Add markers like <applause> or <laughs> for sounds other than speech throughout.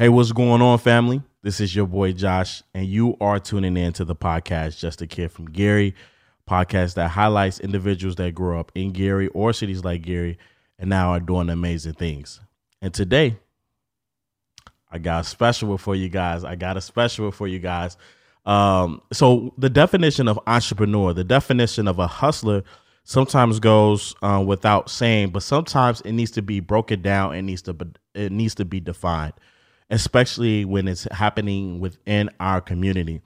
Hey, what's going on, family? This is your boy Josh, and you are tuning in to the podcast Just a Kid from Gary, podcast that highlights individuals that grew up in Gary or cities like Gary and now are doing amazing things. And today, I got a special for you guys. I got a special for you guys. Um, so the definition of entrepreneur, the definition of a hustler, sometimes goes uh, without saying, but sometimes it needs to be broken down. It needs to be, it needs to be defined especially when it's happening within our community.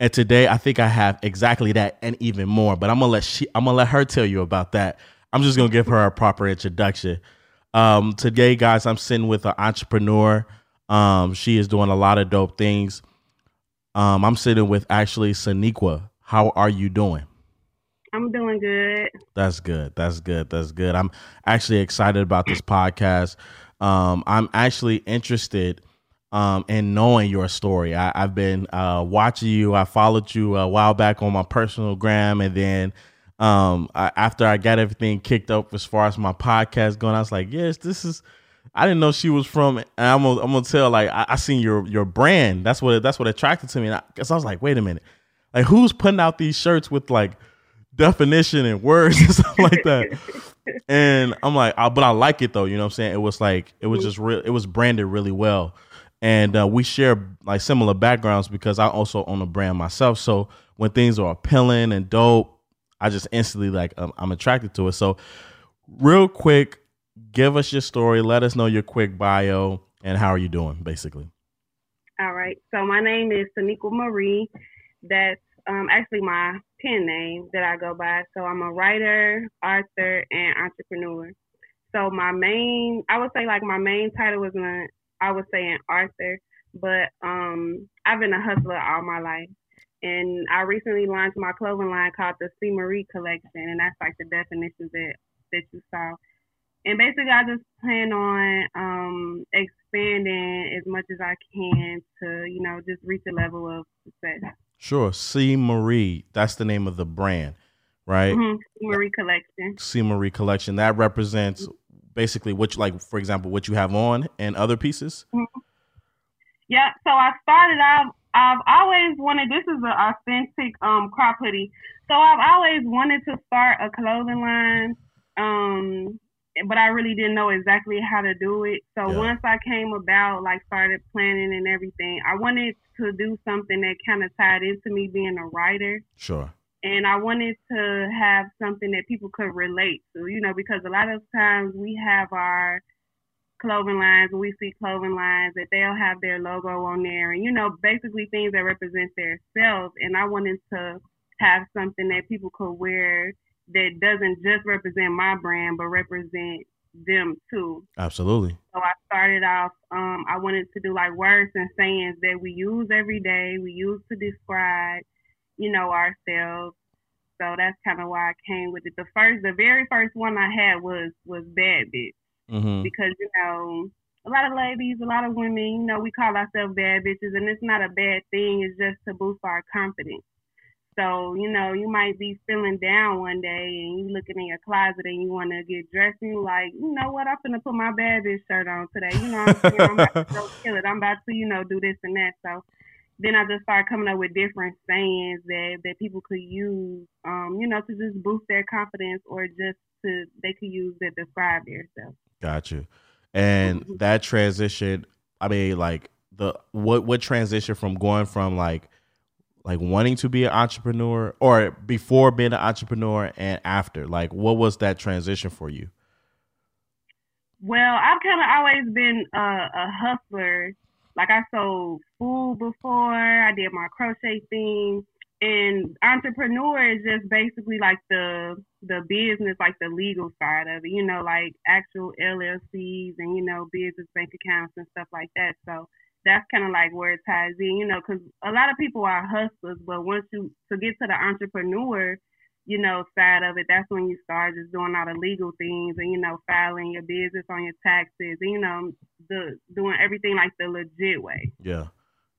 And today I think I have exactly that and even more, but I'm gonna let she I'm gonna let her tell you about that. I'm just gonna give her a proper introduction. Um, today, guys, I'm sitting with an entrepreneur. Um, she is doing a lot of dope things. Um, I'm sitting with actually Cyniqua. How are you doing? I'm doing good. That's good. That's good. That's good. I'm actually excited about this podcast. Um, I'm actually interested um, and knowing your story. I, have been uh, watching you. I followed you a while back on my personal gram, and then um, I, after I got everything kicked up as far as my podcast going, I was like, yes, this is. I didn't know she was from. And I'm gonna, I'm gonna tell like I, I seen your your brand. That's what that's what attracted to me. And I, cause I was like, wait a minute, like who's putting out these shirts with like definition and words and <laughs> stuff like that. <laughs> and I'm like, oh, but I like it though. You know what I'm saying? It was like it was just real. It was branded really well and uh, we share like similar backgrounds because I also own a brand myself. So when things are appealing and dope, I just instantly like I'm, I'm attracted to it. So real quick, give us your story. Let us know your quick bio and how are you doing, basically. All right. So my name is Cyniqua Maree. That's um, actually my pen name that I go by. So I'm a writer, author, and entrepreneur. So my main, I would say like my main title was an I was saying Arthur, but um, I've been a hustler all my life. And I recently launched my clothing line called the C. Marie Collection, and that's like the definitions that, that you saw. And basically, I just plan on um, expanding as much as I can to, you know, just reach a level of success. Sure. C. Marie, that's the name of the brand, right? Mm-hmm. C. Marie Collection. C. Marie Collection. That represents basically what you like for example what you have on and other pieces? Mm-hmm. yeah so i started out i've always wanted this is an authentic um crop hoodie. So i've always wanted to start a clothing line um but i really didn't know exactly how to do it. So yeah. once i came about like started planning and everything i wanted to do something that kind of tied into me being a writer. Sure and I wanted to have something that people could relate to, you know, because a lot of times we have our clothing lines and we see clothing lines that they'll have their logo on there and you know basically things that represent their self and I wanted to have something that people could wear that doesn't just represent my brand but represent them too. Absolutely. So I started off um I wanted to do like words and sayings that we use every day, we use to describe you know, ourselves. So that's kind of why I came with it. The first, the very first one I had was was bad bitch mm-hmm. because you know a lot of ladies, a lot of women, you know, we call ourselves bad bitches, and it's not a bad thing. It's just to boost our confidence. So, you know, you might be feeling down one day and you looking in your closet and you want to get dressed and you like, you know what, I'm to put my bad bitch shirt on today. You know I'm saying? I'm about to go <laughs> kill it. I'm about to, you know, do this and that. So then I just started coming up with different sayings that that people could use, um, you know, to just boost their confidence or just to they could use to describe themselves. Gotcha. And mm-hmm. that transition, I mean, like the what what transition from going from like like wanting to be an entrepreneur or before being an entrepreneur and after like what was that transition for you well i've kind of always been a, a hustler like I sold food before, I did my crochet thing, and entrepreneur is just basically like the the business, like the legal side of it, you know, like actual LLCs and, you know, business bank accounts and stuff like that. So that's kind of like where it ties in, you know, because a lot of people are hustlers, but once you, to get to the entrepreneur, you know, side of it, that's when you start just doing all the legal things and, you know, filing your business on your taxes and, you know, the doing everything like the legit way. Yeah.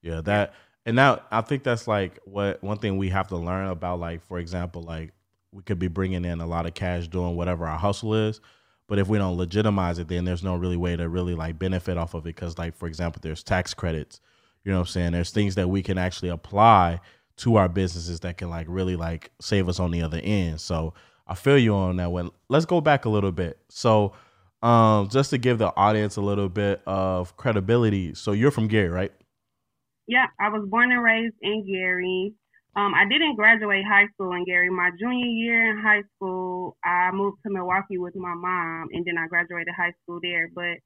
Yeah. That, and now I think that's like what one thing we have to learn about, like, for example, like we could be bringing in a lot of cash doing whatever our hustle is. But if we don't legitimize it, then there's no really way to really like benefit off of it. Cause like, for example, there's tax credits, you know what I'm saying? There's things that we can actually apply to our businesses that can like really like save us on the other end. So I feel you on that one. Let's go back a little bit. So um just to give the audience a little bit of credibility. So you're from Gary, right? Yeah, I was born and raised in Gary. Um, I didn't graduate high school in Gary. My junior year in high school, I moved to Milwaukee with my mom, and then I graduated high school there. But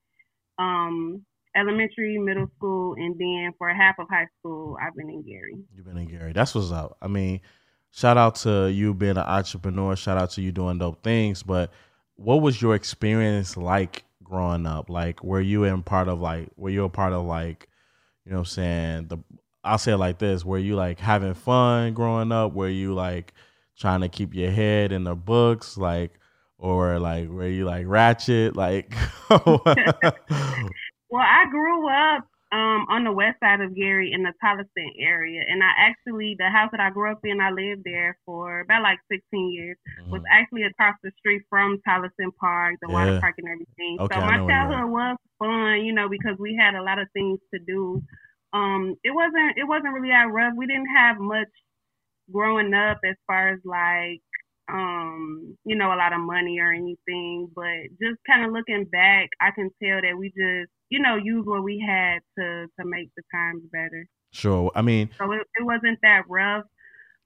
um, elementary, middle school, and then for half of high school, I've been in Gary. You've been in Gary. That's what's up. I mean, shout out to you being an entrepreneur. Shout out to you doing dope things. But what was your experience like growing up? Like, were you in part of like, were you a part of like, you know, what I'm saying the I'll say it like this: Were you like having fun growing up? Were you like trying to keep your head in the books, like, or like were you like ratchet, like? <laughs> <laughs> well, I grew up um, on the west side of Gary in the Tolleston area, and I actually the house that I grew up in, I lived there for about like 16 years. Mm-hmm. Was actually across the street from Tolleston Park, the yeah. water park, and everything. Okay, so my childhood was fun, you know, because we had a lot of things to do um, it wasn't it wasn't really that rough. We didn't have much growing up as far as like um, you know, a lot of money or anything, but just kind of looking back, I can tell that we just, you know, use what we had to to make the times better. Sure. I mean, so it, it wasn't that rough,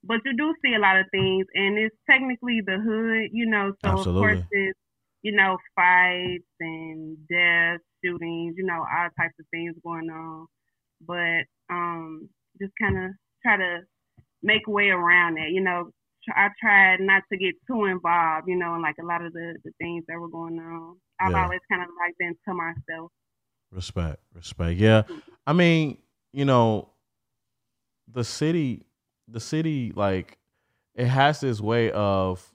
but you do see a lot of things, and it's technically the hood, you know. So absolutely. of course, it's you know fights and deaths, shootings, you know, all types of things going on but um, just kind of try to make way around that. You know, I tried not to get too involved. You know, in like a lot of the the things that were going on. I've yeah. always kind of like been to myself. Respect, respect. Yeah. I mean, you know, the city, the city, like it has this way of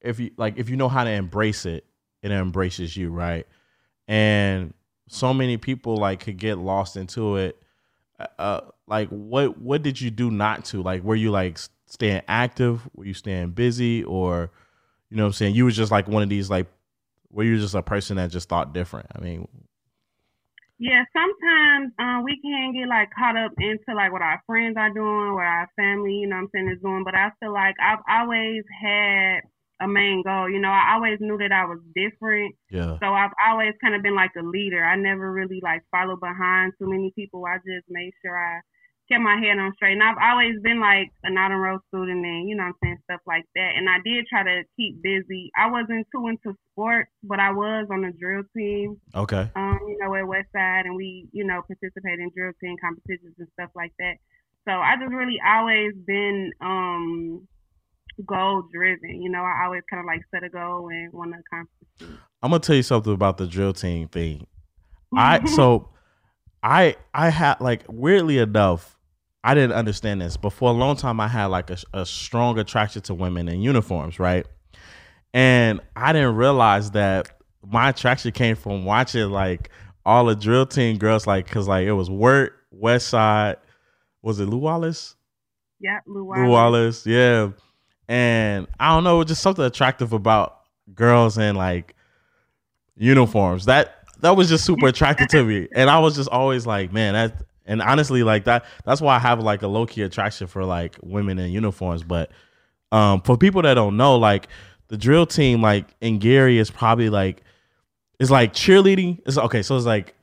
if you like if you know how to embrace it, it embraces you, right? And so many people like could get lost into it. Uh, uh, like what what did you do not to? Like were you like staying active? Were you staying busy or you know what I'm saying? You was just like one of these like were you just a person that just thought different? I mean yeah, sometimes uh, we can get like caught up into like what our friends are doing, what our family, you know what I'm saying, is doing. But I feel like I've always had a main goal. You know, I always knew that I was different. Yeah. So I've always kind of been like a leader. I never really like followed behind too many people. I just made sure I kept my head on straight. And I've always been like an honor roll student and, you know I'm saying, stuff like that. And I did try to keep busy. I wasn't too into sports, but I was on the drill team. Okay. Um, you know, at Westside and we, you know, participate in drill team competitions and stuff like that. So I just really always been um goal driven. You know, I always kind of like set a goal and want to accomplish it. I'm gonna tell you something about the drill team thing. I <laughs> so I I had like weirdly enough, I didn't understand this, but for a long time I had like a, a strong attraction to women in uniforms, right? And I didn't realize that my attraction came from watching like all the drill team girls, like because like it was Wirt, West Side, was it Lew Wallace? Yeah, Lew Wallace. Lew Wallace, yeah and I don't know, just something attractive about girls in like uniforms. That that was just super attractive to me, and I was just always like, man, that. And honestly, like that, that's why I have like a low key attraction for like women in uniforms. But um, for people that don't know, like the drill team, like in Gary, is probably like it's like cheerleading. It's okay, so it's like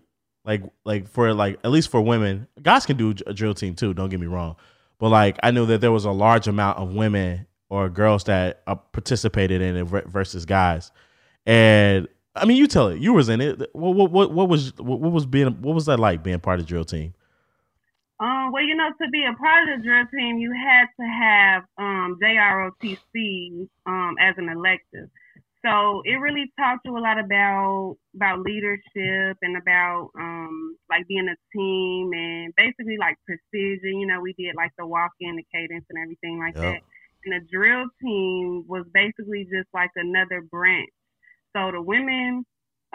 like like for like at least for women, guys can do a drill team too. Don't get me wrong, but like I knew that there was a large amount of women or girls that uh, participated in it versus guys. And I mean, you tell it. You was in it. What what what, what was what, was being what was that like being part of the drill team? Um, well, you know, to be a part of the drill team, you had to have um, JROTC um, as an elective. So it really taught you a lot about about leadership and about um, like being a team and basically like precision. You know, we did like the walk in, the cadence, and everything like yep. that. And the drill team was basically just like another branch. So the women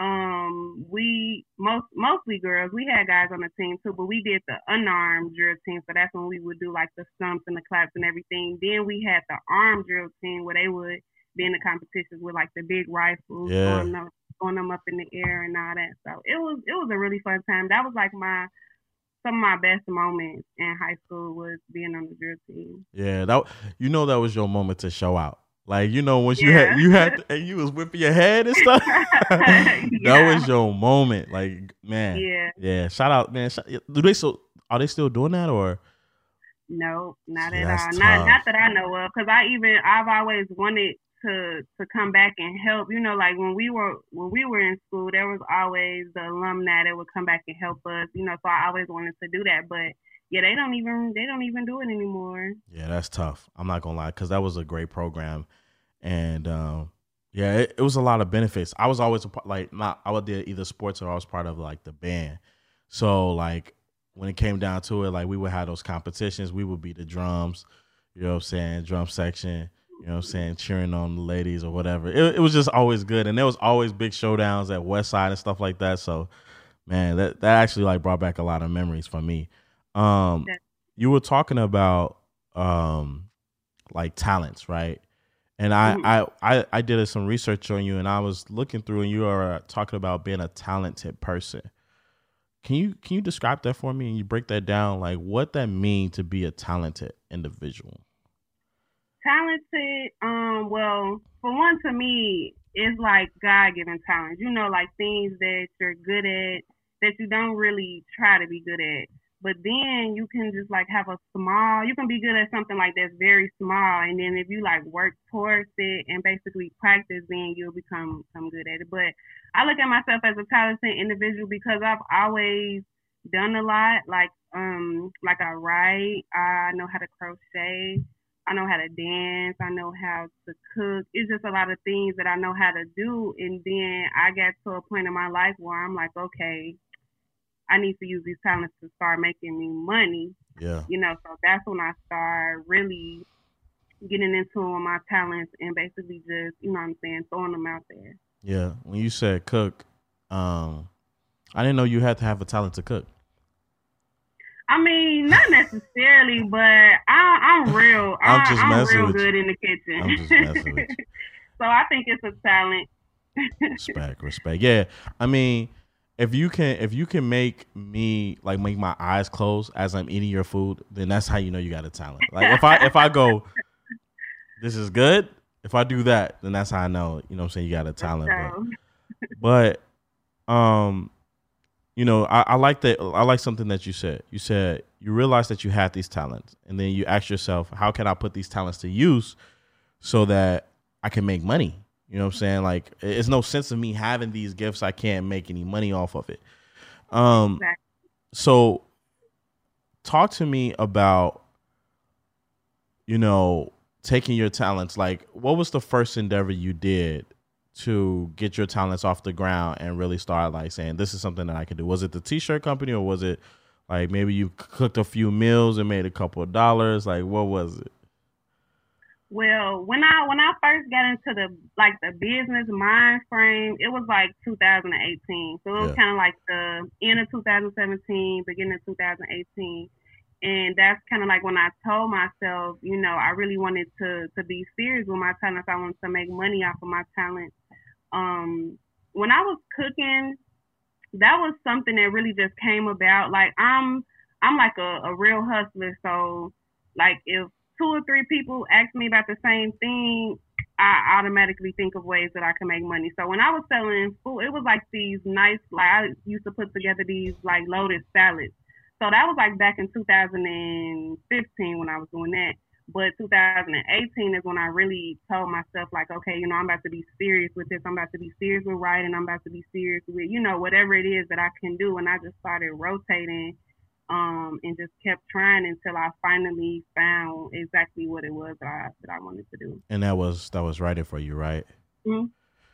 um we most mostly girls we had guys on the team too but we did the unarmed drill team. So that's when we would do like the stumps and the claps and everything. Then we had the armed drill team where they would be in the competitions with like the big rifles yeah. throwing, them, throwing them up in the air and all that. So it was it was a really fun time. That was like my some of my best moments in high school was being on the drill team. Yeah that you know that was your moment to show out like you know, once yeah. you had you had to, and you was whipping your head and stuff. yeah. <laughs> <laughs> That was your moment. Like man, yeah, yeah. Shout out, man. Do they still are they still doing that or? No, not at all. Not not that I know of. Because I even I've always wanted to to come back and help. You know, like when we were when we were in school, there was always the alumni that would come back and help us. You know, so I always wanted to do that, but yeah, they don't even they don't even do it anymore. Yeah, that's tough. I'm not gonna lie, because that was a great program, and um, yeah, it, it, was a lot of benefits. I was always part, like not I would did either sports or I was part of like the band. So like when it came down to it, like we would have those competitions. We would be the drums, you know what I'm saying, drum section. You know what I'm saying, cheering on the ladies or whatever. It, it was just always good, and there was always big showdowns at West Side and stuff like that. So, man, that that actually like brought back a lot of memories for me. Um, you were talking about um, like talents, right? And I, mm-hmm. I, I, I did some research on you, and I was looking through, and you are talking about being a talented person. Can you can you describe that for me, and you break that down, like what that mean to be a talented individual? Talented, um, well, for one, to me, it's like God given talent. You know, like things that you're good at that you don't really try to be good at. But then you can just like have a small, you can be good at something like that's very small. And then if you like work towards it and basically practice, then you'll become, become good at it. But I look at myself as a talented individual because I've always done a lot. Like, um, like I write, I know how to crochet. I know how to dance. I know how to cook. It's just a lot of things that I know how to do. And then I got to a point in my life where I'm like, okay, I need to use these talents to start making me money. Yeah. You know, so that's when I start really getting into my talents and basically just, you know what I'm saying, throwing them out there. Yeah. When you said cook, um, I didn't know you had to have a talent to cook. I mean, not necessarily, but I, am real. <laughs> I'm, I, just I'm real good you. in the kitchen. I'm just messing with you. <laughs> so I think it's a talent. <laughs> respect, respect. Yeah, I mean, if you can if you can make me like make my eyes close as I'm eating your food, then that's how you know you got a talent. Like if I if I go, this is good. If I do that, then that's how I know. You know, I'm saying you got a talent. But, but um, you know, I, I like that. I like something that you said. You said you realize that you had these talents, and then you ask yourself, how can I put these talents to use so that I can make money? You know what I'm saying? Like, it's no sense of me having these gifts. I can't make any money off of it. Um, exactly. so talk to me about, you know, taking your talents. Like, what was the first endeavor you did to get your talents off the ground and really start like saying this is something that I can do? Was it the t-shirt company or was it like maybe you cooked a few meals and made a couple of dollars? Like, what was it? Well, when I when I first got into the like the business mind frame, it was like 2018. So it was yeah. kind of like the end of 2017, beginning of 2018, and that's kind of like when I told myself, you know, I really wanted to to be serious with my talents. I wanted to make money off of my talent. Um, when I was cooking, that was something that really just came about. Like I'm I'm like a, a real hustler, so like if two or three people ask me about the same thing, I automatically think of ways that I can make money. So when I was selling food, it was like these nice, like I used to put together these like loaded salads. So that was like back in 2015 when I was doing that. But 2018 is when I really told myself, like, okay, you know, I'm about to be serious with this. I'm about to be serious with writing. I'm about to be serious with, you know, whatever it is that I can do. And I just started rotating um, and just kept trying until I finally found exactly what it was that I that I wanted to do. And that was that was writing for you, right? Mm-hmm.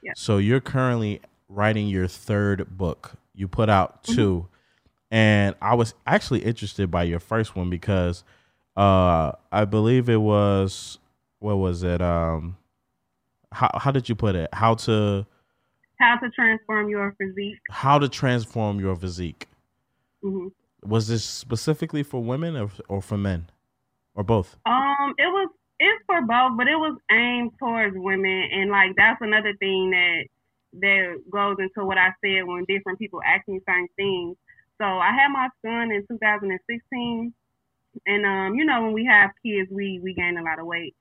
Yeah. So you're currently writing your third book. You put out mm-hmm. 2 mm-hmm. and I was actually interested by your first one because uh, I believe it was what was it? Um, how how did you put it? How to how to transform your physique. How to transform your physique. Mm-hmm. Was this specifically for women or, or for men, or both? Um, it was it's for both, but it was aimed towards women, and like that's another thing that that goes into what I said when different people ask me certain things. So I had my son in 2016, and um, you know when we have kids, we we gain a lot of weight.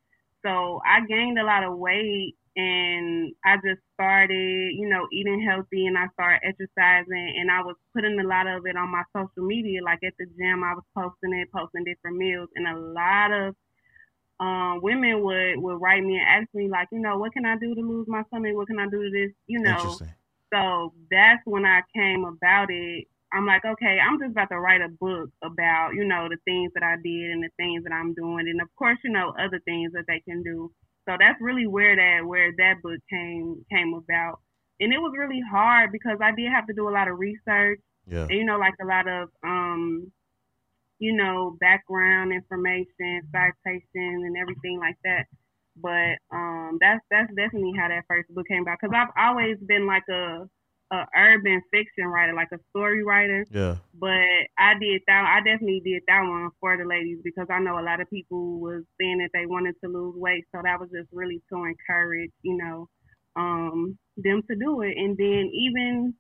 So I gained a lot of weight and I just started, you know, eating healthy and I started exercising and I was putting a lot of it on my social media. Like at the gym, I was posting it, posting different meals, and a lot of um, women would would write me and ask me like, you know, what can I do to lose my stomach? What can I do to this? You know. So that's when I came about it. I'm like, okay, I'm just about to write a book about, you know, the things that I did and the things that I'm doing, and of course, you know, other things that they can do so that's really where that where that book came came about. And it was really hard because I did have to do a lot of research. Yeah. And, you know, like a lot of um you know, background information, citations and everything like that. But um that's that's definitely how that first book came about cuz I've always been like a a urban fiction writer, like a story writer. Yeah. But I did that. I definitely did that one for the ladies because I know a lot of people was saying that they wanted to lose weight, so that was just really to encourage, you know, um, them to do it. And then even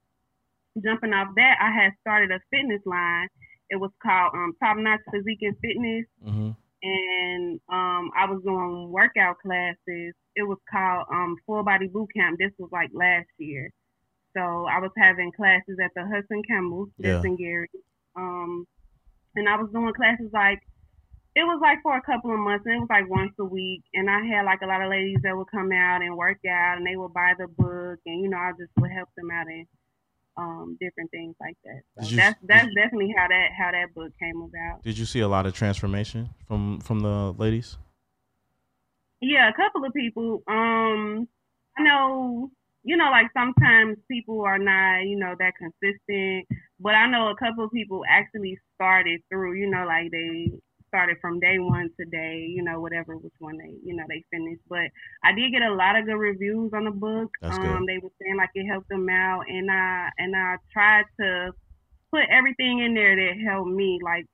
jumping off that, I had started a fitness line. It was called um, Top Notch Physique and Fitness. Mm-hmm. And um, I was doing workout classes. It was called um, Full Body Boot Camp. This was like last year so I was having classes at the Hudson Campbell, yeah. in Gary. Um, and I was doing classes like it was like for a couple of months, and it was like once a week. And I had like a lot of ladies that would come out and work out, and they would buy the book, and you know I just would help them out in um, different things like that. So you, that's that's definitely how that how that book came about. Did you see a lot of transformation from from the ladies? Yeah, a couple of people. Um, I know you know, like sometimes people are not, you know, that consistent. But I know a couple of people actually started through, you know, like they started from day one to day, you know, whatever which one they, you know, they finished. But I did get a lot of good reviews on the book. That's um, good. they were saying like it helped them out, and I and I tried to put everything in there that helped me, like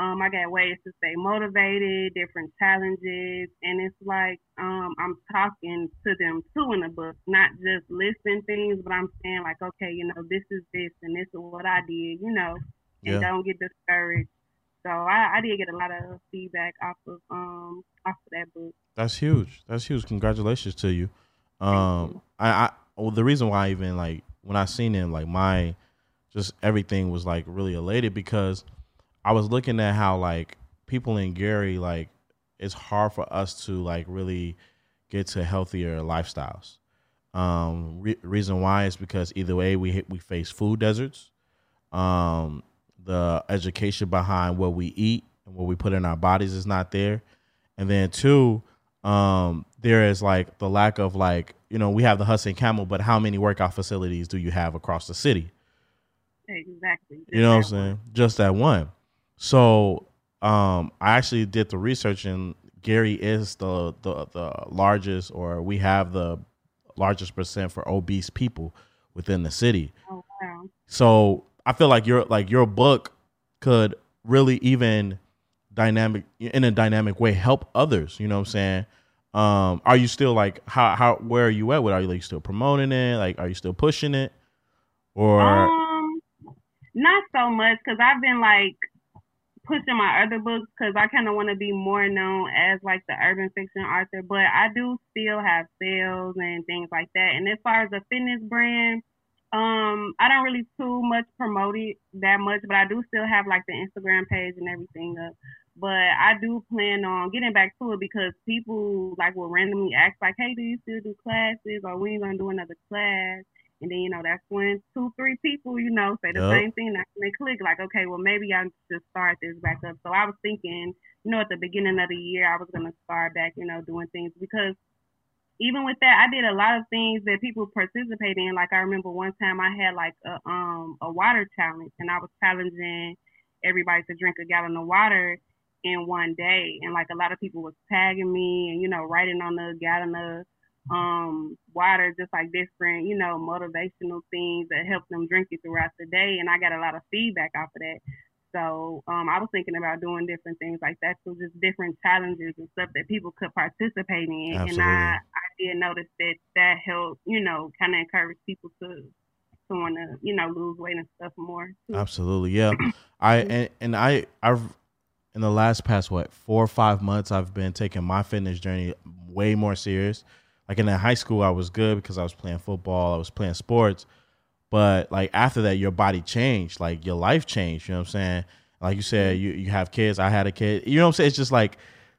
um, I got ways to stay motivated, different challenges, and it's like um, I'm talking to them too in the book, not just listing things, but I'm saying like, okay, you know, this is this and this is what I did, you know, and yeah. don't get discouraged. So I, I did get a lot of feedback off of um off of that book. That's huge. That's huge. Congratulations to you. Um, you. I, I well, the reason why I even like when I seen him, like my just everything was like really elated because I was looking at how like people in Gary like it's hard for us to like really get to healthier lifestyles. Um, re- reason why is because either way we we face food deserts, um, the education behind what we eat and what we put in our bodies is not there, and then two, um, there is like the lack of like you know we have the Hudson Campbell, but how many workout facilities do you have across the city? Exactly. You know what I'm saying? Just that one. So um, I actually did the research, and Gary is the, the the largest, or we have the largest percent for obese people within the city. Oh wow! So I feel like your like your book could really even dynamic in a dynamic way help others. You know what I'm saying? Um, are you still like how how where are you at? with? are you like still promoting it? Like are you still pushing it? Or um, not so much because I've been like pushing my other books because I kind of want to be more known as like the urban fiction author. But I do still have sales and things like that. And as far as the fitness brand, um, I don't really too much promote it that much, but I do still have like the Instagram page and everything up. But I do plan on getting back to it because people like will randomly ask like, "Hey, do you still do classes? Or when you gonna do another class?" And then, you know, that's when two, three people, you know, say the yep. same thing. That's when they click, like, okay, well, maybe I should start this back up. So I was thinking, you know, at the beginning of the year, I was going to start back, you know, doing things because even with that, I did a lot of things that people participate in. Like I remember one time I had like a um a water challenge, and I was challenging everybody to drink a gallon of water in one day, and like a lot of people was tagging me and you know writing on the gallon of um water, just like different you know motivational things that help them drink it throughout the day, and I got a lot of feedback off of that. So um, I was thinking about doing different things like that, so just different challenges and stuff that people could participate in. Absolutely. And I, I did notice that that helped, you know, kind of encourage people to to want to, you know, lose weight and stuff more. Too. Absolutely, yeah. <clears throat> I and, and I I've in the last past what four or five months I've been taking my fitness journey way more serious. Like in high school, I was good because I was playing football, I was playing sports but like after that, your body changed, like your life changed. You know what I'm saying? Like you said, you you have kids. I had a kid. You know what I'm saying? It's just like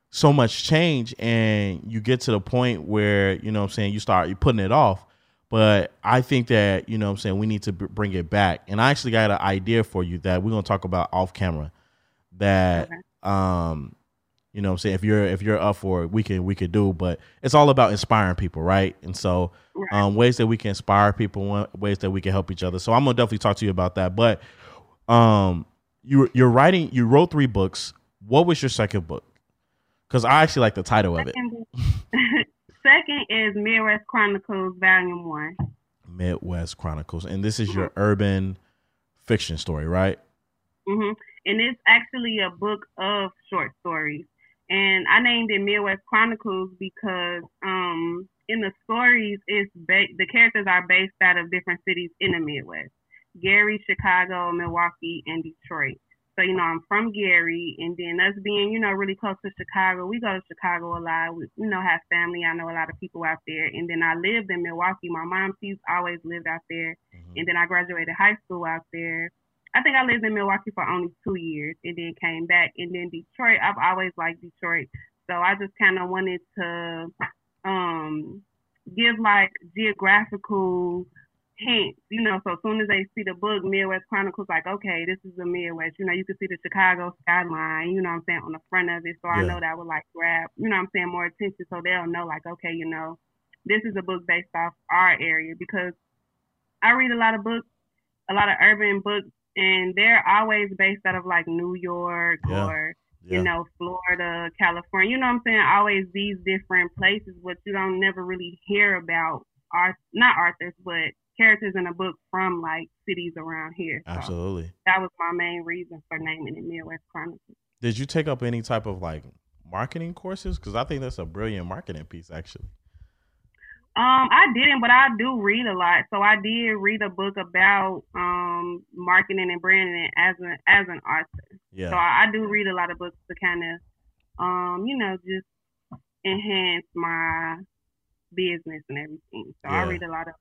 so much change, and you get to the point where you know what I'm saying you start you putting it off. But I think that you know what I'm saying we need to b- bring it back. And I actually got an idea for you that we're gonna talk about off camera. That okay. um you know what I'm saying? If you're if you're up for it, we can we can do, but it's all about inspiring people, right? And so um, ways that we can inspire people, ways that we can help each other. So I'm gonna definitely talk to you about that. But um you you're writing you wrote three books. What was your second book? Because I actually like the title of it. <laughs> second is Midwest Chronicles Volume One. Midwest Chronicles. And this is mm-hmm. your urban fiction story, right? Mm-hmm. And it's actually a book of short stories and I named it Midwest Chronicles because um, in the stories, it's ba- the characters are based out of different cities in the Midwest: Gary, Chicago, Milwaukee, and Detroit. So you know, I'm from Gary, and then us being you know really close to Chicago, we go to Chicago a lot. We you know have family. I know a lot of people out there, and then I lived in Milwaukee. My mom she's always lived out there, mm-hmm. and then I graduated high school out there. I think I lived in Milwaukee for only two years and then came back. And then Detroit, I've always liked Detroit. So I just kind of wanted to um, give like geographical hints, you know, so as soon as they see the book, Midwest Chronicles, like, okay, this is the Midwest. You know, you can see the Chicago skyline, you know what I'm saying, on the front of it. So yeah. I know that would like grab, you know what I'm saying, more attention so they'll know, like, okay, you know, this is a book based off our area because I read a lot of books, a lot of urban books and they're always based out of like New York yeah. or yeah. you know Florida, California. You know what I'm saying? Always these different places, but you don't never really hear about art, not authors, but characters in a book from like cities around here. So Absolutely. That was my main reason for naming it Midwest Chronicles. Did you take up any type of like marketing courses? Because I think that's a brilliant marketing piece, actually. Um, I didn't, but I do read a lot. So I did read a book about um marketing and branding as an as an author. Yeah. So I, I do read a lot of books to kind of um, you know, just enhance my business and everything. So yeah. I read a lot of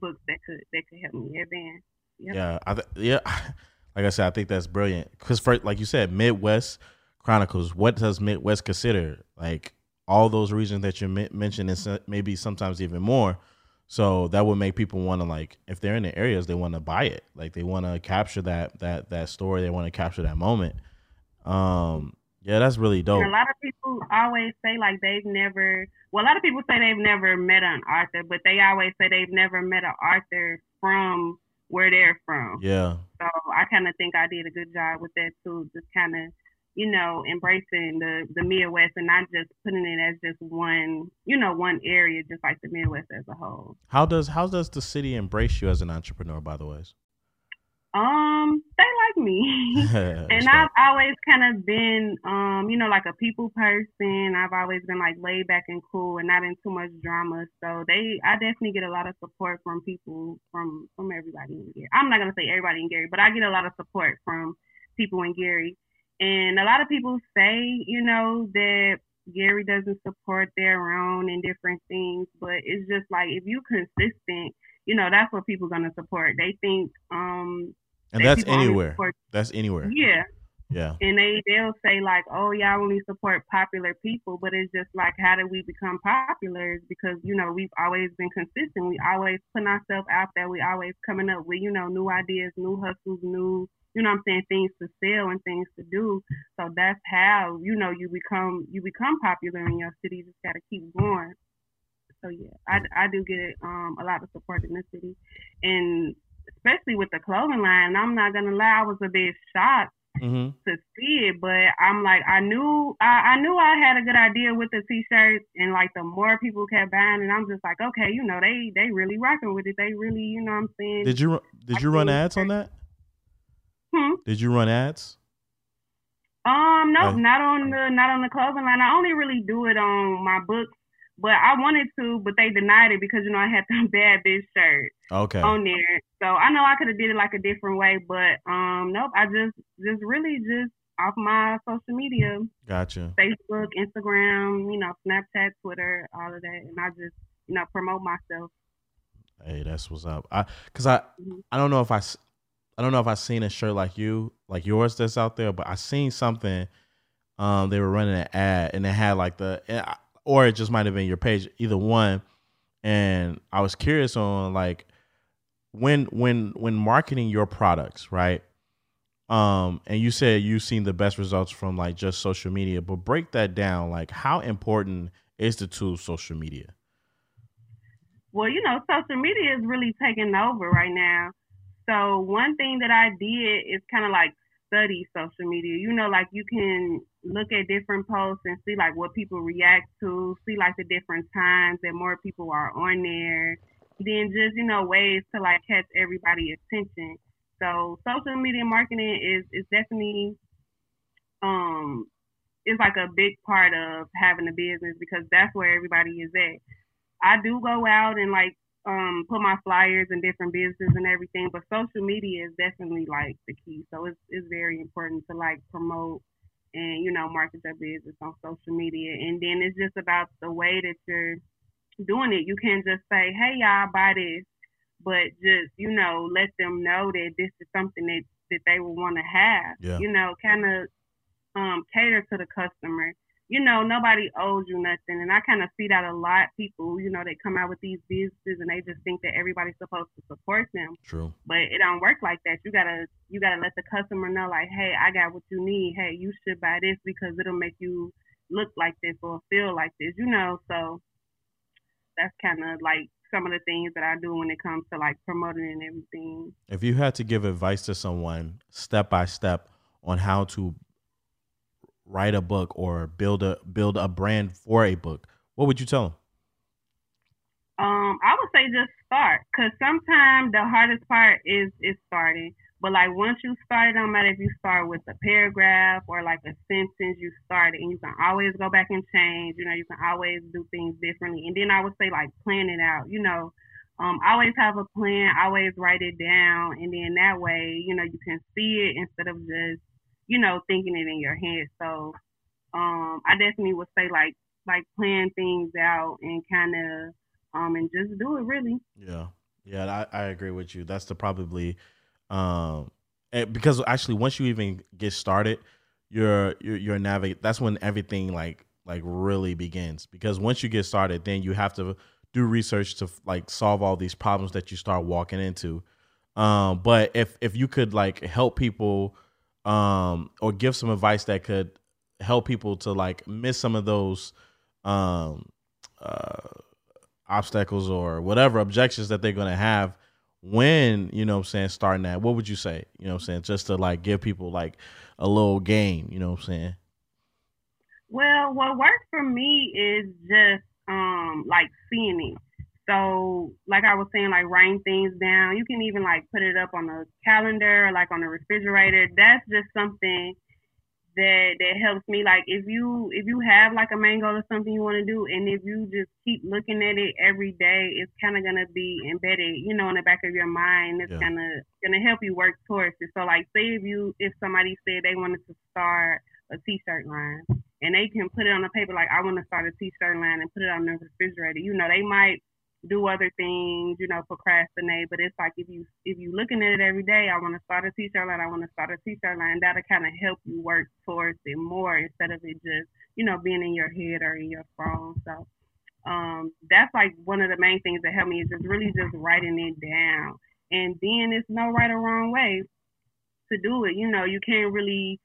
books that could that could help me advance. Yep. Yeah, I th- yeah. <laughs> Like I said, I think that's brilliant because, for like you said, Midwest Chronicles. What does Midwest consider? Like all those reasons that you mentioned, and maybe sometimes even more. So that would make people want to like, if they're in the areas, they want to buy it. Like they want to capture that that that story. They want to capture that moment. Um, yeah, that's really dope. And a lot of people always say like they've never. Well, a lot of people say they've never met an author, but they always say they've never met an author from where they're from. Yeah. So I kind of think I did a good job with that too. Just kind of you know, embracing the, the Midwest and not just putting it as just one, you know, one area, just like the Midwest as a whole. How does how does the city embrace you as an entrepreneur? By the way. Um, they like me, <laughs> <laughs> and I've always kind of been, um, you know, like a people person. I've always been like laid back and cool, and not in too much drama. So they, I definitely get a lot of support from people, from from everybody in Gary. I'm not gonna say everybody in Gary, but I get a lot of support from people in Gary and a lot of people say, you know, that Gary doesn't support their own and different things, but it's just like if you're consistent, you know, that's what people gonna support. They think um And that's anywhere. That's anywhere. Yeah. Yeah. And they they'll say like, oh y'all only support popular people, but it's just like, how did we become popular? Because you know we've always been consistent. We always putting ourselves out there. We always coming up with you know new ideas, new hustles, new you know what I'm saying things to sell and things to do. So that's how you know you become you become popular in your city. You just gotta keep going. So yeah, I, I do get um a lot of support in the city, and especially with the clothing line. I'm not gonna lie, I was a bit shocked mm-hmm. to see it, but I'm like, I knew, I, I knew I had a good idea with the t-shirts, and like the more people kept buying, and I'm just like, okay, you know, they they really rocking with it. They really, you know, what I'm saying. Did you did you run ads on that? Hmm? Did you run ads? Um, no, not on the not on the clothing line. I only really do it on my books but I wanted to, but they denied it because you know I had <laughs> some bad bitch shirt okay on there. So I know I could have did it like a different way, but um nope, I just just really just off my social media. Gotcha. Facebook, Instagram, you know, Snapchat, Twitter, all of that, and I just you know promote myself. Hey, that's what's up. I because I mm-hmm. I don't know if I I don't know if I've seen a shirt like you like yours that's out there, but I seen something. Um, they were running an ad and it had like the or it just might have been your page, either one. And I was curious on like when when when marketing your products, right? Um, and you said you've seen the best results from like just social media, but break that down. Like, how important is the tool social media? Well, you know, social media is really taking over right now. So one thing that I did is kind of like study social media. You know, like you can look at different posts and see like what people react to, see like the different times that more people are on there. Then just, you know, ways to like catch everybody's attention. So social media marketing is is definitely um is like a big part of having a business because that's where everybody is at. I do go out and like um, put my flyers in different businesses and everything, but social media is definitely like the key. So it's it's very important to like promote and you know market your business on social media. And then it's just about the way that you're doing it. You can't just say, "Hey, y'all, buy this," but just you know let them know that this is something that that they will want to have. Yeah. You know, kind of um, cater to the customer you know, nobody owes you nothing. And I kind of see that a lot. People, you know, they come out with these businesses and they just think that everybody's supposed to support them. True. But it don't work like that. You gotta, you gotta let the customer know, like, hey, I got what you need. Hey, you should buy this because it'll make you look like this or feel like this. You know, so that's kind of like some of the things that I do when it comes to like promoting and everything. If you had to give advice to someone step by step on how to write a book or build a build a brand for a book, what would you tell them? Um, I would say just start, cause sometimes the hardest part is is starting. But like once you start, it don't matter if you start with a paragraph or like a sentence, you start it, and you can always go back and change. You know, you can always do things differently. And then I would say like plan it out. You know, um, always have a plan, always write it down, and then that way, you know, you can see it instead of just you know, thinking it in your head. So um, I definitely would say like like plan things out and kind of um and just do it really. Yeah, yeah, I, I agree with you. That's the probably um eh, because actually once you even get started, you're you're, you're navigate. That's when everything like like really begins because once you get started, then you have to do research to like solve all these problems that you start walking into. Um, but if if you could like help people um, or give some advice that could help people to like miss some of those um, uh, obstacles or whatever objections that they're going to have when you know I'm saying starting that. What would you say you know I'm saying just to like give people like a little game you know what I'm saying? Well what works for me is just um like seeing it so, like I was saying, like writing things down. You can even like put it up on a calendar, like on a refrigerator. That's just something that that helps me. Like if you if you have like a main goal or something you want to do, and if you just keep looking at it every day, it's kind of gonna be embedded, you know, in the back of your mind. It's yeah. kind of gonna help you work towards it. So, like, say if you if somebody said they wanted to start a t-shirt line and they can put it on the paper like I want to start a t-shirt line and put it on the refrigerator. You know, they might do other things, you know, procrastinate. But it's like if you if you looking at it every day, I want to start a t-shirt line, I want to start a t-shirt line. That'll kind of help you work towards it more instead of it just you know being in your head or in your phone. So um, that's like one of the main things that help me is just really just writing it down. And then it's no right or wrong way to do it. You know, you can't really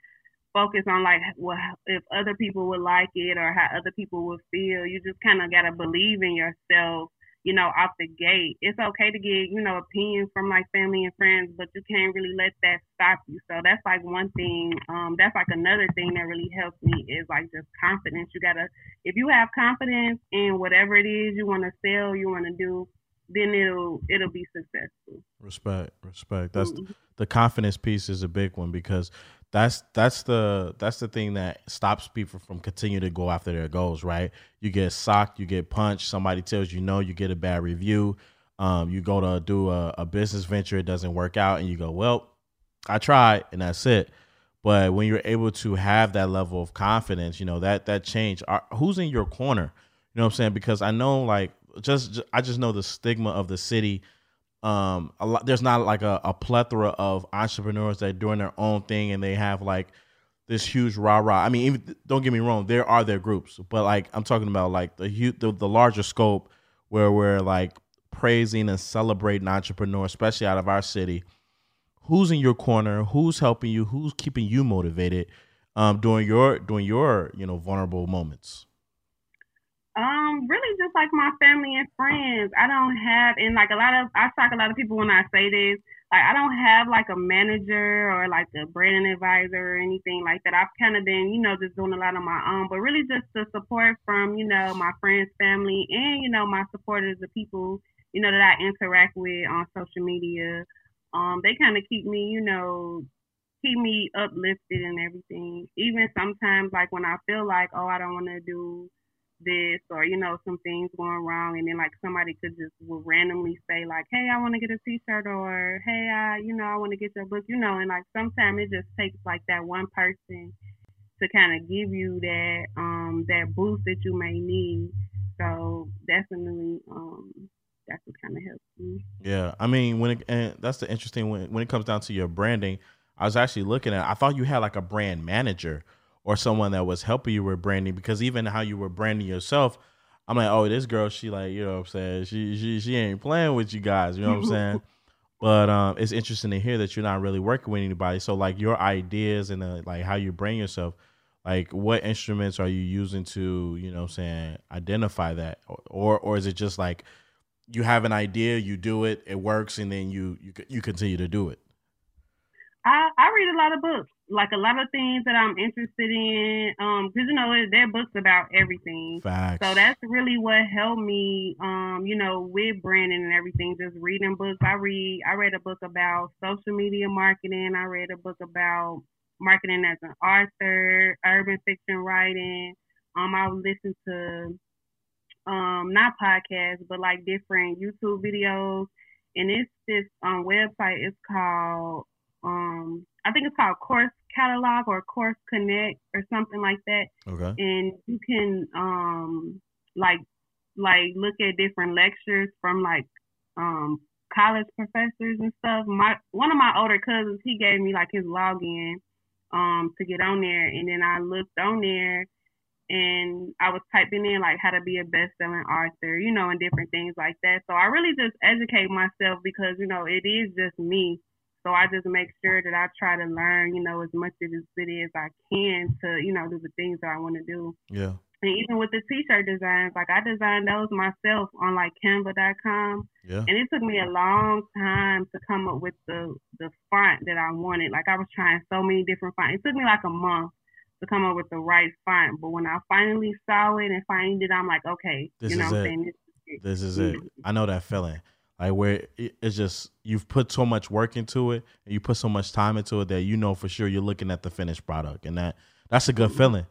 focus on like well if other people would like it or how other people would feel. You just kind of gotta believe in yourself you know, off the gate. It's okay to get, you know, opinions from like family and friends, but you can't really let that stop you. So that's like one thing. Um, that's like another thing that really helps me is like just confidence. You gotta, if you have confidence in whatever it is you want to sell, you want to do, then it'll it'll be successful. Respect, respect. That's mm-hmm. the, the confidence piece is a big one because that's that's the that's the thing that stops people from continue to go after their goals right? You get socked you get punched somebody tells you no you get a bad review um, you go to do a, a, business venture it doesn't work out and you go well i tried and that's it. But when you're able to have that level of confidence you know that that change are, who's in your corner? You know what i'm saying? Because i know like just, just i just know the stigma of the city um a lot there's not like a, a plethora of entrepreneurs that are doing their own thing and they have like this huge rah rah. I mean, even, don't get me wrong, there are their groups, but like I'm talking about like the huge, the, the larger scope where we're like praising and celebrating entrepreneurs, especially out of our city. Who's in your corner? Who's helping you? Who's keeping you motivated um, during your during your you know vulnerable moments? Um, really just like my family and friends. I don't have and like a lot of I talk a lot of people when I say this. Like I don't have like a manager or like a branding advisor or anything like that. I've kind of been, you know, just doing a lot on my own, but really just the support from, you know, my friends, family, and you know, my supporters, the people, you know, that I interact with on social media. Um, they kind of keep me, you know, keep me uplifted and everything. Even sometimes, like when I feel like, oh, I don't want to do this or you know some things going wrong and then like somebody could just will randomly say like hey i want to get a t-shirt or hey i you know i want to get your book you know and like sometimes it just takes like that one person to kind of give you that um that boost that you may need. So definitely um that's what kind of helps me. Yeah i mean when it and that's the interesting when when it comes down to your branding i was actually looking at i thought you had like a brand manager or someone that was helping you with branding because even how you were branding yourself i'm like oh this girl she like you know what i'm saying? She she, she ain't playing with you guys you know what i'm saying? <laughs> But um it's interesting to hear that you're not really working with anybody. So like your ideas and uh, like how you brand yourself like what instruments are you using to you know what i'm saying identify that? Or or is it just like you have an idea you do it it works and then you you, you continue to do it? I, I read a lot of books like a lot of things that I'm interested in. Um, cause you know they're books about everything. Facts. So that's really what helped me. Um, you know, with branding and everything, just reading books. I read. I read a book about social media marketing. I read a book about marketing as an author, urban fiction writing. Um, I listen to um not podcasts, but like different YouTube videos. And it's this um website. It's called um I think it's called Course Catalog or Course Connect or something like that. Okay. And you can um like like look at different lectures from like um college professors and stuff. My one of my older cousins, he gave me like his login um to get on there and then I looked on there and I was typing in like how to be a best selling author, you know, and different things like that. So I really just educate myself because, you know, it is just me so I just make sure that I try to learn, you know, as much of the city as I can to, you know, do the things that I want to do. Yeah. And even with the t-shirt designs, like I designed those myself on like Canva.com. Yeah. And it took me a long time to come up with the the font that I wanted. Like I was trying so many different fonts. It took me like a month to come up with the right font. But when I finally saw it and find it, I'm like, okay, this you know what I'm saying? This is it. This is it. I know that feeling like where it's just you've put so much work into it and you put so much time into it that you know for sure you're looking at the finished product and that that's a good mm-hmm. feeling.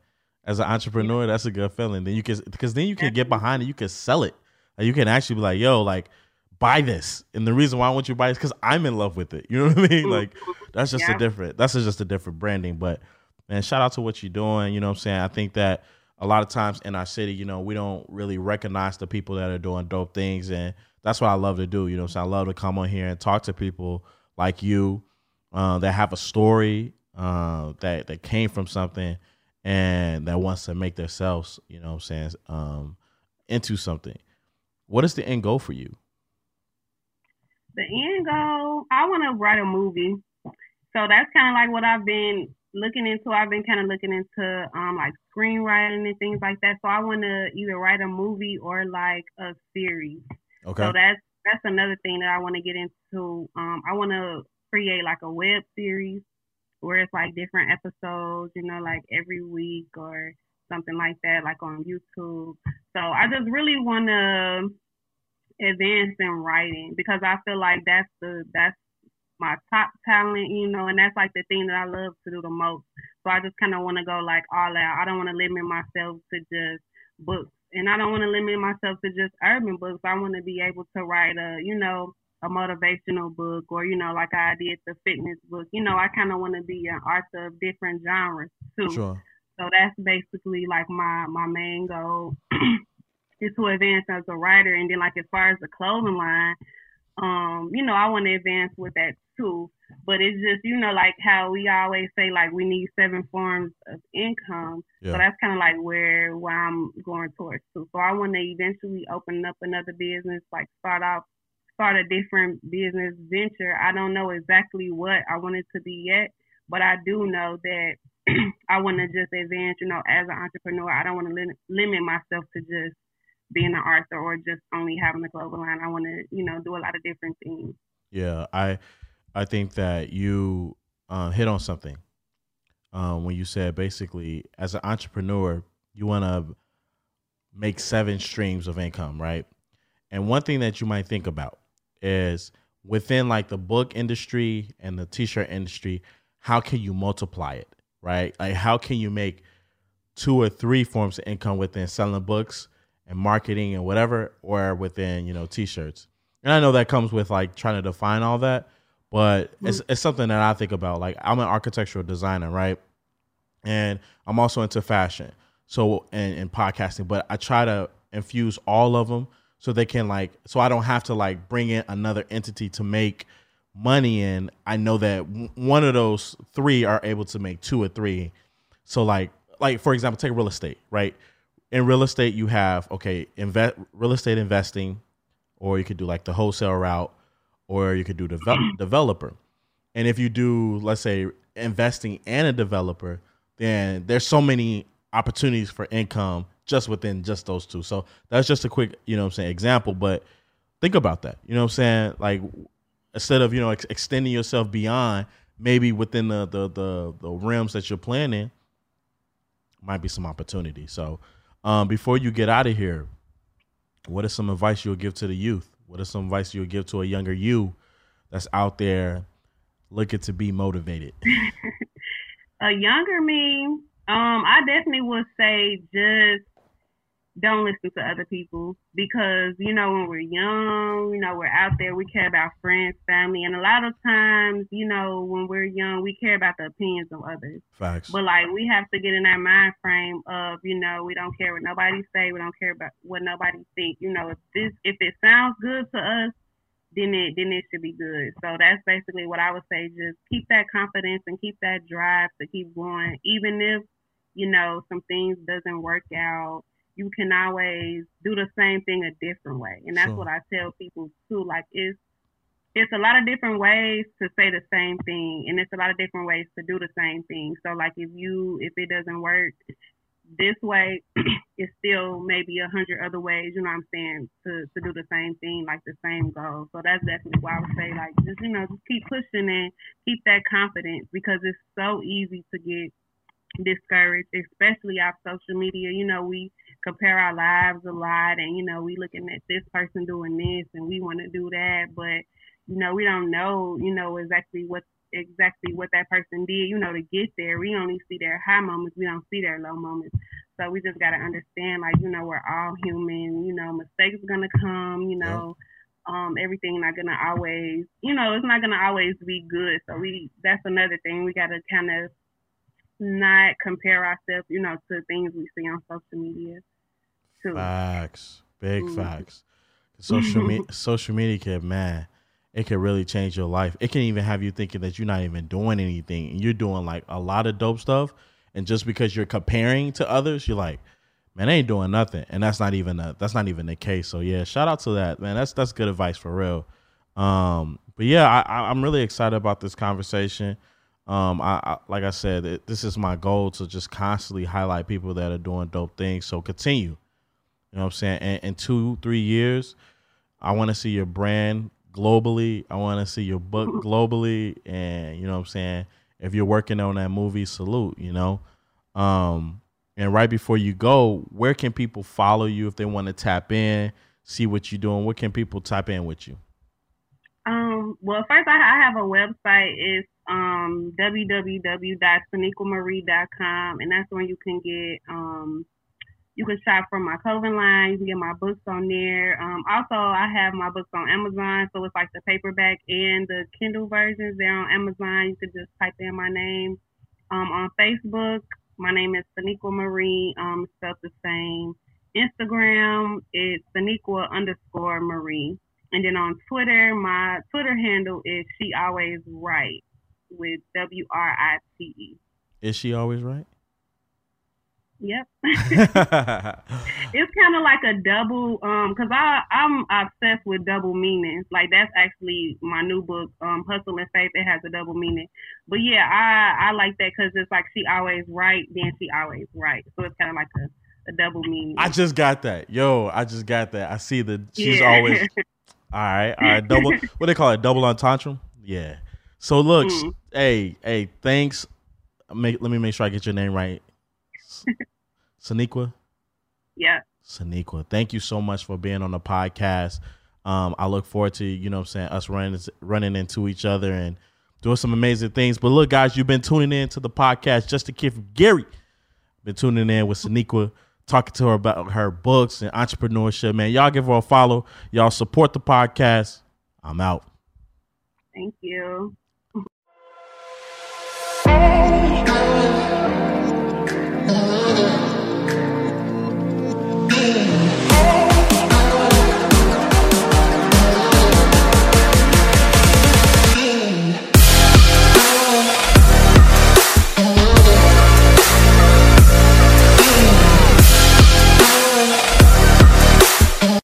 As an entrepreneur that's a good feeling. Then you can because then you can get behind it you can sell it. Like you can actually be like yo like buy this. And the reason why i want you to buy it is because i'm in love with it. You know what i mean? Like that's just yeah. a different that's just a different branding. But man shout out to what you're doing you know what i'm saying? I think that a lot of times in our city, you know, we don't really recognize the people that are doing dope things. And that's what I love to do. You know, so I love to come on here and talk to people like you uh, that have a story uh, that, that came from something and that wants to make themselves, you know I'm saying, um, into something. What is the end goal for you? The end goal, I want to write a movie. So that's kind of like what I've been looking into. I've been kind of looking into um, like screenwriting and things like that. So I want to either write a movie or like a series. Okay. So that's that's another thing that I want to get into. Um, I want to create like a web series where it's like different episodes, you know, like every week or something like that, like on YouTube. So I just really want to advance in writing because I feel like that's the that's my top talent, you know, and that's like the thing that I love to do the most. So I just kind of want to go like all out. I don't want to limit myself to just books, and I don't want to limit myself to just urban books. I want to be able to write a, you know, a motivational book, or you know, like I did the fitness book. You know, I kind of want to be an author of different genres too. Sure. So that's basically like my my main goal <clears throat> is to advance as a writer, and then like as far as the clothing line, um, you know, I want to advance with that too. But it's just, you know, like how we always say, like we need seven forms of income. Yeah. So that's kind of like where where I'm going towards too. So I want to eventually open up another business, like start off, start a different business venture. I don't know exactly what I want it to be yet, but I do know that <clears throat> I want to just advance. You know, as an entrepreneur, I don't want to limit, limit myself to just being an author or just only having a global line. I want to, you know, do a lot of different things. Yeah, I I think that you uh, hit on something um, when you said basically as an entrepreneur, you want to make seven streams of income, right? And one thing that you might think about is within like the book industry and the t-shirt industry, how can you multiply it, right? Like how can you make two or three forms of income within selling books and marketing and whatever, or within you know t-shirts. And I know that comes with like trying to define all that, but mm-hmm. it's it's something that I think about. Like I'm an architectural designer, right? And I'm also into fashion, so and, and podcasting. But I try to infuse all of them so they can like so I don't have to like bring in another entity to make money in. I know that one of those three are able to make two or three. So like like for example, take real estate, right? in real estate you have okay invest real estate investing or you could do like the wholesale route or you could do develop, developer. And if you do let's say investing and a developer then there's so many opportunities for income just within just those two. So that's just a quick you know i'm saying example but think about that. You know i'm saying? Like instead of you know ex- extending yourself beyond maybe within the the the, the realms that you're planning might be some opportunity. So um, before you get out of here, what is some advice you'll give to the youth? What is some advice you'll give to a younger you that's out there looking to be motivated? <laughs> a younger me, um, I definitely would say just don't listen to other people because you know when we're young you know we're out there we care about friends family and a lot of times you know when we're young we care about the opinions of others. Facts. But like we have to get in that mind frame of you know we don't care what nobody say we don't care about what nobody think. You know if this if it sounds good to us then it then it should be good. So that's basically what i would say. Just keep that confidence and keep that drive to keep going even if you know some things doesn't work out you can always do the same thing a different way. And that's sure. what I tell people too. Like it's it's a lot of different ways to say the same thing and it's a lot of different ways to do the same thing. So like if you if it doesn't work this way, <clears throat> it's still maybe a hundred other ways, you know what I'm saying, to, to do the same thing, like the same goal. So that's definitely why I would say like just, you know, just keep pushing and keep that confidence because it's so easy to get discouraged, especially off social media. You know, we compare our lives a lot and, you know, we looking at this person doing this and we want to do that, but, you know, we don't know, you know, exactly what exactly what that person did, you know, to get there. We only see their high moments, we don't see their low moments. So we just gotta understand, like, you know, we're all human, you know, mistakes are gonna come, you know, um, everything not gonna always, you know, it's not gonna always be good. So we, that's another thing we gotta kind of not compare ourselves, you know, to things we see on social media. Too. Facts, big mm-hmm. facts. Social media, <laughs> social media can man, it can really change your life. It can even have you thinking that you're not even doing anything, and you're doing like a lot of dope stuff. And just because you're comparing to others, you're like, man, they ain't doing nothing, and that's not even a, that's not even the case. So yeah, shout out to that man. That's that's good advice for real. Um, but yeah, I, I'm really excited about this conversation. Um, I, I like I said, it, this is my goal to just constantly highlight people that are doing dope things. So continue. You know what I'm saying? In, in two, three years, I want to see your brand globally. I want to see your book <laughs> globally, and you know what I'm saying. If you're working on that movie, salute. You know, um, and right before you go, where can people follow you if they want to tap in, see what you're doing? What can people tap in with you? Um, well, first I, I have a website. It's um, www.cyniquamaree.com, and that's where you can get um, you can shop from my clothing line. You can get my books on there. Um, also, I have my books on Amazon, so it's like the paperback and the Kindle versions. They're on Amazon. You can just type in my name. Um, on Facebook, my name is Cyniqua Maree, um, spelled the same. Instagram, it's Cyniqua underscore Maree. And then on Twitter, my Twitter handle is She Always Right with W R I T E. Is she always right? Yep. <laughs> <laughs> it's kind of like a double, um, cause I I'm obsessed with double meanings. Like that's actually my new book, um, Hustle and Faith. It has a double meaning. But yeah, I I like that because it's like she always right, then she always right. So it's kind of like a, a double meaning. I just got that, yo. I just got that. I see the she's yeah. always. <laughs> all right, all right. Double. what they call it? Double entendre. Yeah. So look, mm. hey, hey, thanks. Make, let me make sure I get your name right. <laughs> Cyniqua? Yeah. Cyniqua, thank you so much for being on the podcast. Um, I look forward to, you know I'm saying, us running running into each other and doing some amazing things. But look, guys, you've been tuning in to the podcast. Just to kid from Gary. Been tuning in with Cyniqua, talking to her about her books and entrepreneurship. Man, y'all give her a follow. Y'all support the podcast. I'm out. Thank you.